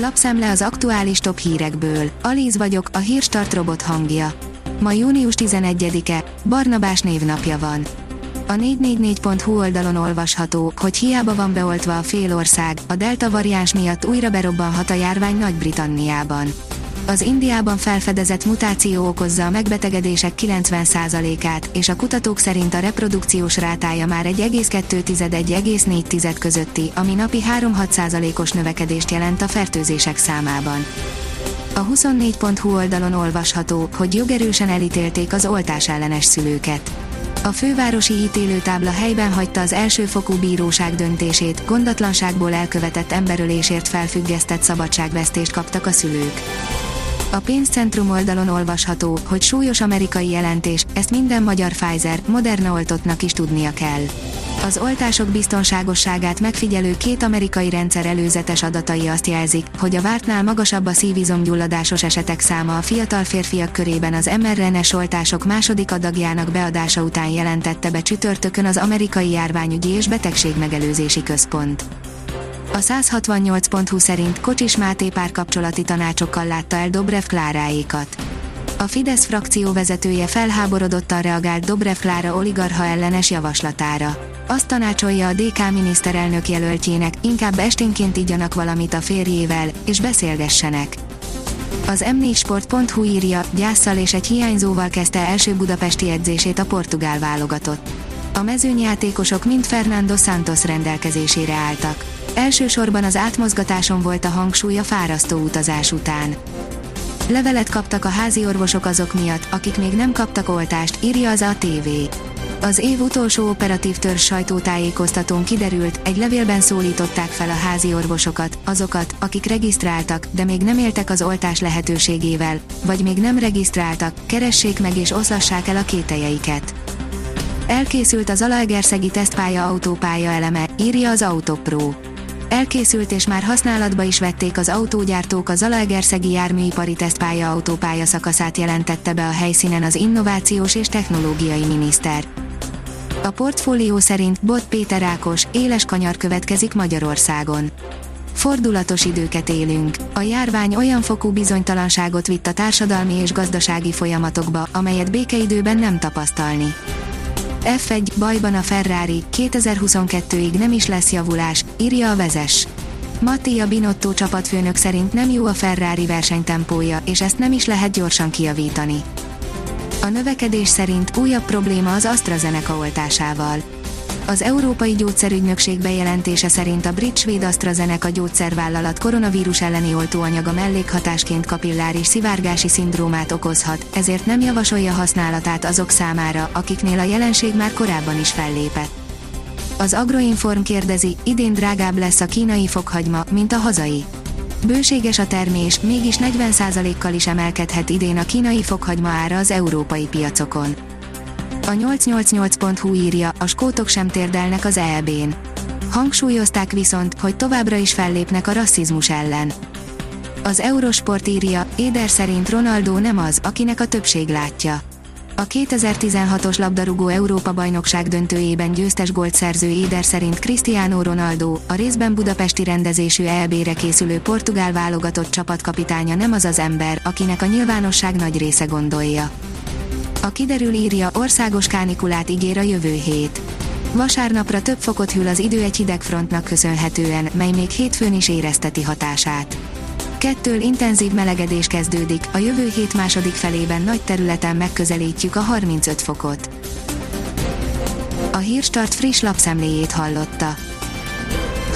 Lapszemle az aktuális top hírekből. Alíz vagyok, a hírstart robot hangja. Ma június 11-e, Barnabás névnapja van. A 444.hu oldalon olvasható, hogy hiába van beoltva a fél ország, a delta variáns miatt újra berobbanhat a járvány Nagy-Britanniában. Az Indiában felfedezett mutáció okozza a megbetegedések 90%-át, és a kutatók szerint a reprodukciós rátája már 1,2-1,4 közötti, ami napi 3-6%-os növekedést jelent a fertőzések számában. A 24.hu oldalon olvasható, hogy jogerősen elítélték az oltás ellenes szülőket. A fővárosi ítélőtábla helyben hagyta az elsőfokú bíróság döntését, gondatlanságból elkövetett emberölésért felfüggesztett szabadságvesztést kaptak a szülők. A pénzcentrum oldalon olvasható, hogy súlyos amerikai jelentés, ezt minden magyar Pfizer, Moderna oltottnak is tudnia kell. Az oltások biztonságosságát megfigyelő két amerikai rendszer előzetes adatai azt jelzik, hogy a vártnál magasabb a szívizomgyulladásos esetek száma a fiatal férfiak körében az mRNA-s oltások második adagjának beadása után jelentette be csütörtökön az amerikai járványügyi és betegségmegelőzési központ. A 168.20 szerint Kocsis Máté párkapcsolati tanácsokkal látta el Dobrev Kláráékat. A Fidesz frakció vezetője felháborodottan reagált Dobrev Klára oligarha ellenes javaslatára. Azt tanácsolja a DK miniszterelnök jelöltjének, inkább esténként igyanak valamit a férjével, és beszélgessenek. Az m4sport.hu írja, gyászsal és egy hiányzóval kezdte első budapesti edzését a portugál válogatott. A mezőnyjátékosok mind Fernando Santos rendelkezésére álltak. Elsősorban az átmozgatáson volt a hangsúly a fárasztó utazás után. Levelet kaptak a házi orvosok azok miatt, akik még nem kaptak oltást, írja az ATV. Az év utolsó operatív törzs sajtótájékoztatón kiderült, egy levélben szólították fel a házi orvosokat, azokat, akik regisztráltak, de még nem éltek az oltás lehetőségével, vagy még nem regisztráltak, keressék meg és oszlassák el a kételjeiket. Elkészült az Alaegerszegi tesztpálya autópálya eleme, írja az Autopro. Elkészült és már használatba is vették az autógyártók a Zalaegerszegi járműipari tesztpálya autópálya szakaszát jelentette be a helyszínen az innovációs és technológiai miniszter. A portfólió szerint Bot Péter Ákos, éles kanyar következik Magyarországon. Fordulatos időket élünk. A járvány olyan fokú bizonytalanságot vitt a társadalmi és gazdasági folyamatokba, amelyet békeidőben nem tapasztalni. F1, bajban a Ferrari, 2022-ig nem is lesz javulás, írja a vezes. Mattia Binotto csapatfőnök szerint nem jó a Ferrari versenytempója, és ezt nem is lehet gyorsan kijavítani. A növekedés szerint újabb probléma az AstraZeneca oltásával. Az Európai Gyógyszerügynökség bejelentése szerint a brit-svéd AstraZeneca gyógyszervállalat koronavírus elleni oltóanyaga mellékhatásként kapilláris szivárgási szindrómát okozhat, ezért nem javasolja használatát azok számára, akiknél a jelenség már korábban is fellépett. Az Agroinform kérdezi, idén drágább lesz a kínai fokhagyma, mint a hazai. Bőséges a termés, mégis 40%-kal is emelkedhet idén a kínai fokhagyma ára az európai piacokon. A 888.hu írja, a skótok sem térdelnek az EB-n. Hangsúlyozták viszont, hogy továbbra is fellépnek a rasszizmus ellen. Az Eurosport írja, Éder szerint Ronaldo nem az, akinek a többség látja. A 2016-os labdarúgó Európa-bajnokság döntőjében győztes gólt szerző Éder szerint Cristiano Ronaldo, a részben budapesti rendezésű EB-re készülő portugál válogatott csapatkapitánya nem az az ember, akinek a nyilvánosság nagy része gondolja. A kiderül írja, országos kánikulát ígér a jövő hét. Vasárnapra több fokot hűl az idő egy hidegfrontnak köszönhetően, mely még hétfőn is érezteti hatását. Kettől intenzív melegedés kezdődik, a jövő hét második felében nagy területen megközelítjük a 35 fokot. A Hírstart friss lapszemléjét hallotta.